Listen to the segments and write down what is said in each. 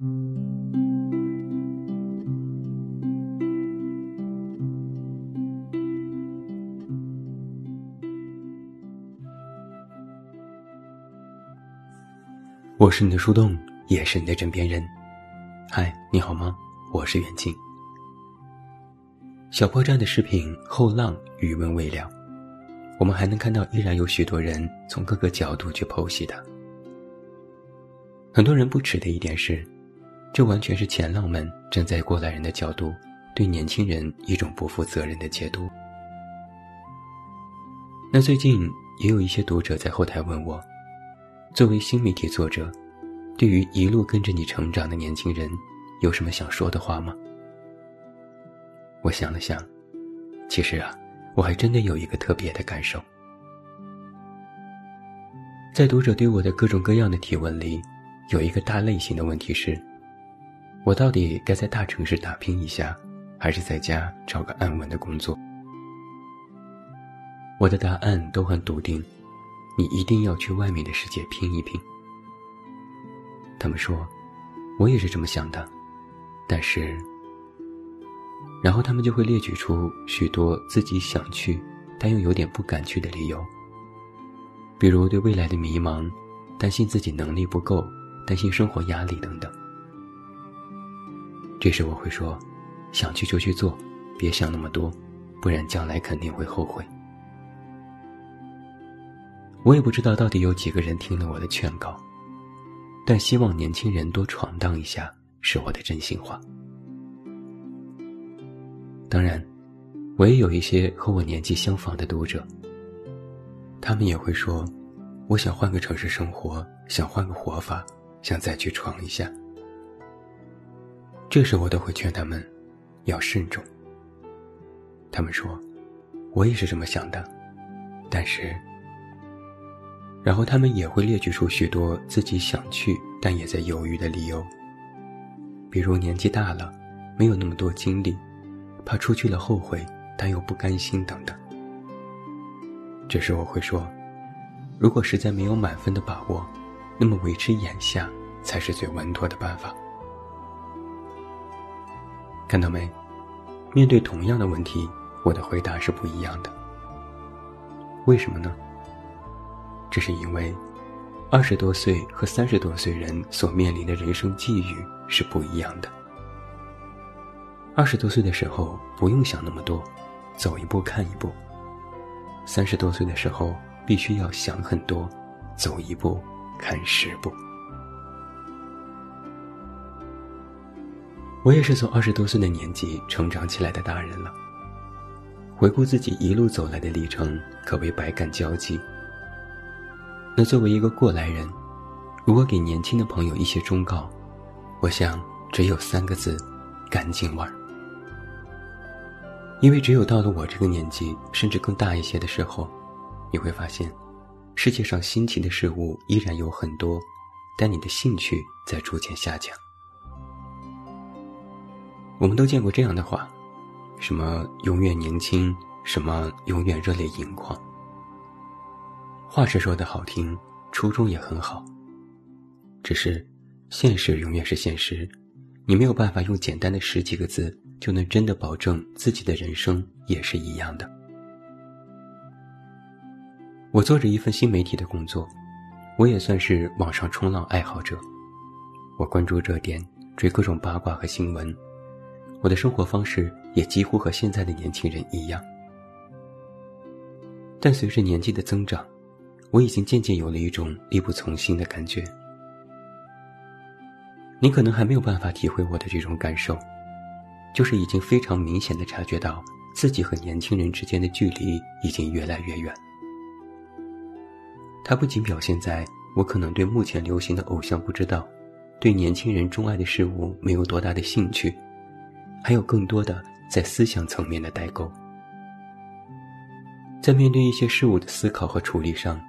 我是你的树洞，也是你的枕边人。嗨，你好吗？我是远近。小破站的视频后浪余温未了，我们还能看到依然有许多人从各个角度去剖析它。很多人不耻的一点是，这完全是前浪们站在过来人的角度，对年轻人一种不负责任的解读。那最近也有一些读者在后台问我。作为新媒体作者，对于一路跟着你成长的年轻人，有什么想说的话吗？我想了想，其实啊，我还真的有一个特别的感受。在读者对我的各种各样的提问里，有一个大类型的问题是：我到底该在大城市打拼一下，还是在家找个安稳的工作？我的答案都很笃定。你一定要去外面的世界拼一拼。他们说，我也是这么想的，但是，然后他们就会列举出许多自己想去但又有点不敢去的理由，比如对未来的迷茫，担心自己能力不够，担心生活压力等等。这时我会说，想去就去做，别想那么多，不然将来肯定会后悔。我也不知道到底有几个人听了我的劝告，但希望年轻人多闯荡一下是我的真心话。当然，我也有一些和我年纪相仿的读者，他们也会说：“我想换个城市生活，想换个活法，想再去闯一下。”这时我都会劝他们要慎重。他们说：“我也是这么想的，但是……”然后他们也会列举出许多自己想去但也在犹豫的理由，比如年纪大了，没有那么多精力，怕出去了后悔，但又不甘心等等。这时我会说，如果实在没有满分的把握，那么维持眼下才是最稳妥的办法。看到没？面对同样的问题，我的回答是不一样的。为什么呢？这是因为，二十多岁和三十多岁人所面临的人生际遇是不一样的。二十多岁的时候不用想那么多，走一步看一步；三十多岁的时候必须要想很多，走一步看十步。我也是从二十多岁的年纪成长起来的大人了。回顾自己一路走来的历程，可谓百感交集。那作为一个过来人，如果给年轻的朋友一些忠告，我想只有三个字：赶紧玩。因为只有到了我这个年纪，甚至更大一些的时候，你会发现，世界上新奇的事物依然有很多，但你的兴趣在逐渐下降。我们都见过这样的话，什么永远年轻，什么永远热泪盈眶。话是说的好听，初衷也很好。只是，现实永远是现实，你没有办法用简单的十几个字就能真的保证自己的人生也是一样的。我做着一份新媒体的工作，我也算是网上冲浪爱好者。我关注热点，追各种八卦和新闻，我的生活方式也几乎和现在的年轻人一样。但随着年纪的增长，我已经渐渐有了一种力不从心的感觉。你可能还没有办法体会我的这种感受，就是已经非常明显的察觉到自己和年轻人之间的距离已经越来越远。它不仅表现在我可能对目前流行的偶像不知道，对年轻人钟爱的事物没有多大的兴趣，还有更多的在思想层面的代沟，在面对一些事物的思考和处理上。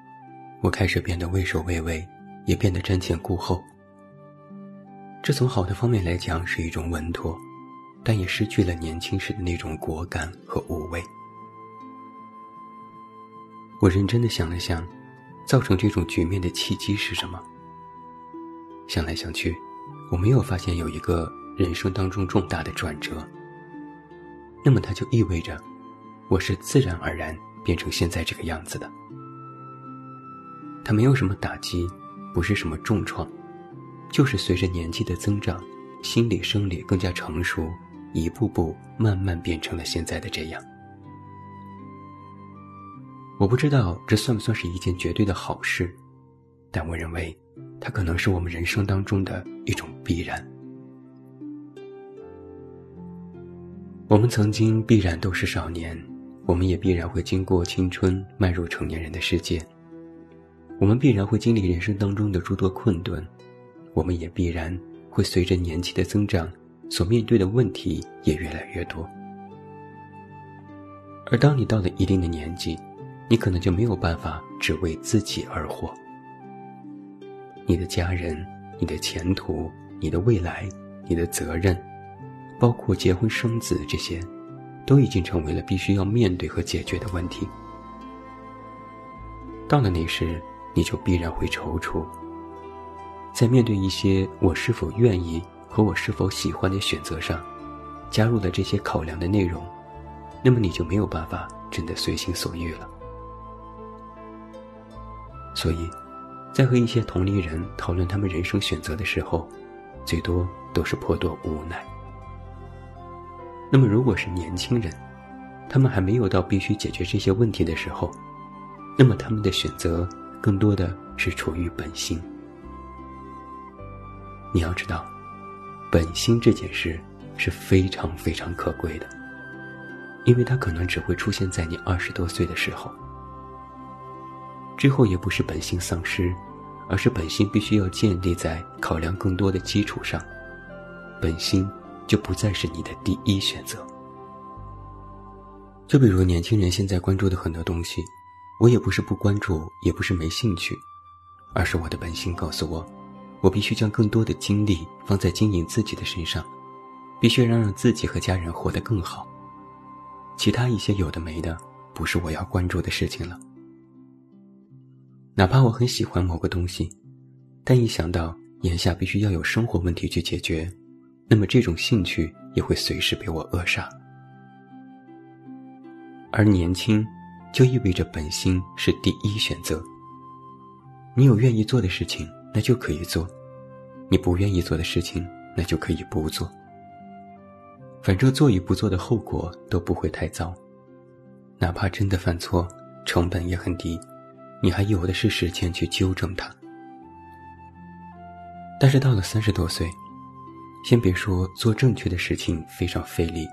我开始变得畏首畏尾，也变得瞻前顾后。这从好的方面来讲是一种稳妥，但也失去了年轻时的那种果敢和无畏。我认真的想了想，造成这种局面的契机是什么？想来想去，我没有发现有一个人生当中重大的转折，那么它就意味着我是自然而然变成现在这个样子的。它没有什么打击，不是什么重创，就是随着年纪的增长，心理生理更加成熟，一步步慢慢变成了现在的这样。我不知道这算不算是一件绝对的好事，但我认为。它可能是我们人生当中的一种必然。我们曾经必然都是少年，我们也必然会经过青春，迈入成年人的世界。我们必然会经历人生当中的诸多困顿，我们也必然会随着年纪的增长，所面对的问题也越来越多。而当你到了一定的年纪，你可能就没有办法只为自己而活。你的家人、你的前途、你的未来、你的责任，包括结婚生子这些，都已经成为了必须要面对和解决的问题。到了那时，你就必然会踌躇。在面对一些我是否愿意和我是否喜欢的选择上，加入了这些考量的内容，那么你就没有办法真的随心所欲了。所以。在和一些同龄人讨论他们人生选择的时候，最多都是颇多无奈。那么，如果是年轻人，他们还没有到必须解决这些问题的时候，那么他们的选择更多的是处于本心。你要知道，本心这件事是非常非常可贵的，因为它可能只会出现在你二十多岁的时候。之后也不是本性丧失，而是本性必须要建立在考量更多的基础上，本心就不再是你的第一选择。就比如年轻人现在关注的很多东西，我也不是不关注，也不是没兴趣，而是我的本心告诉我，我必须将更多的精力放在经营自己的身上，必须让让自己和家人活得更好。其他一些有的没的，不是我要关注的事情了。哪怕我很喜欢某个东西，但一想到眼下必须要有生活问题去解决，那么这种兴趣也会随时被我扼杀。而年轻，就意味着本心是第一选择。你有愿意做的事情，那就可以做；你不愿意做的事情，那就可以不做。反正做与不做的后果都不会太糟，哪怕真的犯错，成本也很低。你还有的是时间去纠正它，但是到了三十多岁，先别说做正确的事情非常费力，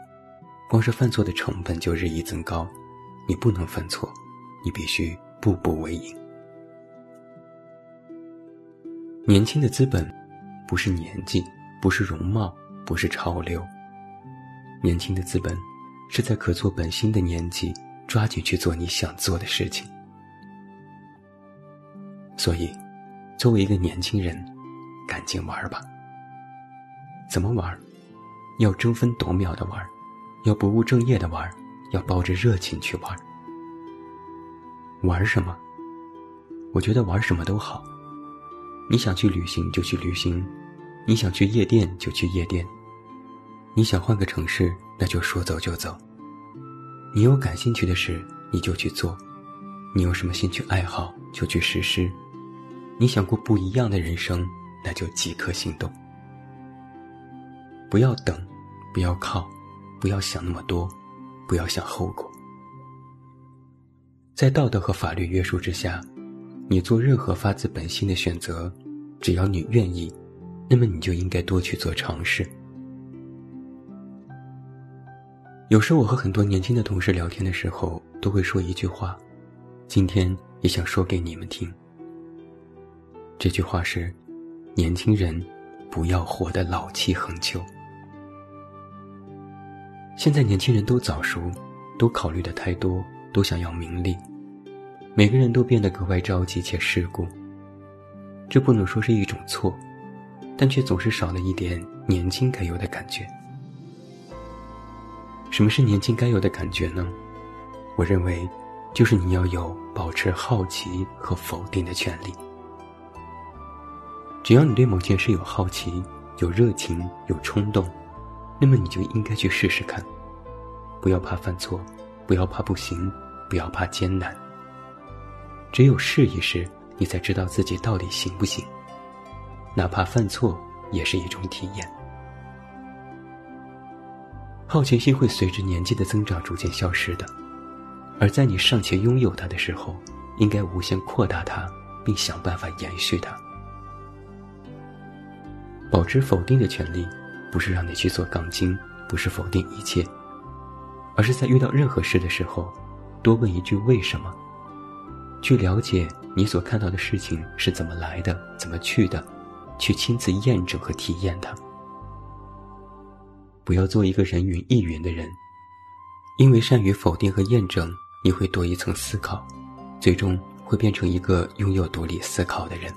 光是犯错的成本就日益增高。你不能犯错，你必须步步为营。年轻的资本，不是年纪，不是容貌，不是潮流。年轻的资本，是在可做本心的年纪，抓紧去做你想做的事情。所以，作为一个年轻人，赶紧玩吧。怎么玩？要争分夺秒的玩，要不务正业的玩，要抱着热情去玩。玩什么？我觉得玩什么都好。你想去旅行就去旅行，你想去夜店就去夜店，你想换个城市那就说走就走。你有感兴趣的事你就去做，你有什么兴趣爱好就去实施。你想过不一样的人生，那就即刻行动。不要等，不要靠，不要想那么多，不要想后果。在道德和法律约束之下，你做任何发自本心的选择，只要你愿意，那么你就应该多去做尝试。有时我和很多年轻的同事聊天的时候，都会说一句话，今天也想说给你们听。这句话是：年轻人不要活得老气横秋。现在年轻人都早熟，都考虑的太多，都想要名利，每个人都变得格外着急且世故。这不能说是一种错，但却总是少了一点年轻该有的感觉。什么是年轻该有的感觉呢？我认为，就是你要有保持好奇和否定的权利。只要你对某件事有好奇，有热情、有冲动，那么你就应该去试试看。不要怕犯错，不要怕不行，不要怕艰难。只有试一试，你才知道自己到底行不行。哪怕犯错，也是一种体验。好奇心会随着年纪的增长逐渐消失的，而在你尚且拥有它的时候，应该无限扩大它，并想办法延续它。保持否定的权利，不是让你去做杠精，不是否定一切，而是在遇到任何事的时候，多问一句为什么，去了解你所看到的事情是怎么来的，怎么去的，去亲自验证和体验它。不要做一个人云亦云的人，因为善于否定和验证，你会多一层思考，最终会变成一个拥有独立思考的人。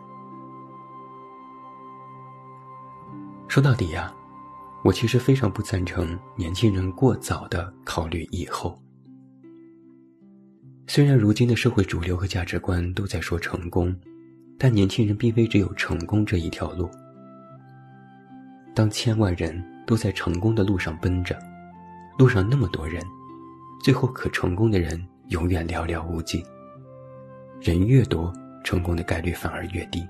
说到底呀，我其实非常不赞成年轻人过早的考虑以后。虽然如今的社会主流和价值观都在说成功，但年轻人并非只有成功这一条路。当千万人都在成功的路上奔着，路上那么多人，最后可成功的人永远寥寥无几。人越多，成功的概率反而越低。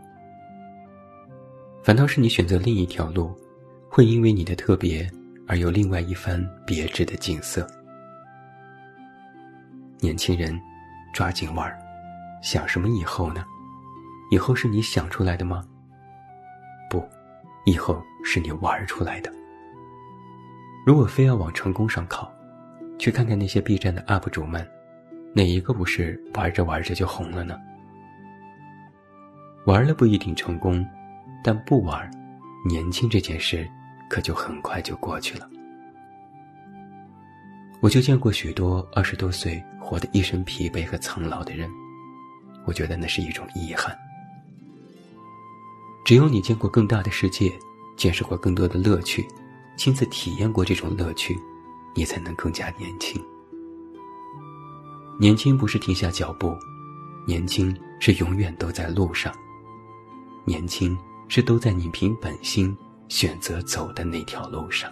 反倒是你选择另一条路，会因为你的特别而有另外一番别致的景色。年轻人，抓紧玩儿，想什么以后呢？以后是你想出来的吗？不，以后是你玩出来的。如果非要往成功上靠，去看看那些 B 站的 UP 主们，哪一个不是玩着玩着就红了呢？玩了不一定成功。但不玩，年轻这件事，可就很快就过去了。我就见过许多二十多岁活得一身疲惫和苍老的人，我觉得那是一种遗憾。只有你见过更大的世界，见识过更多的乐趣，亲自体验过这种乐趣，你才能更加年轻。年轻不是停下脚步，年轻是永远都在路上，年轻。是都在你凭本心选择走的那条路上。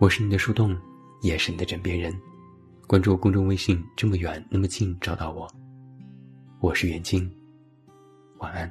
我是你的树洞，也是你的枕边人。关注公众微信，这么远那么近，找到我。我是袁静，晚安。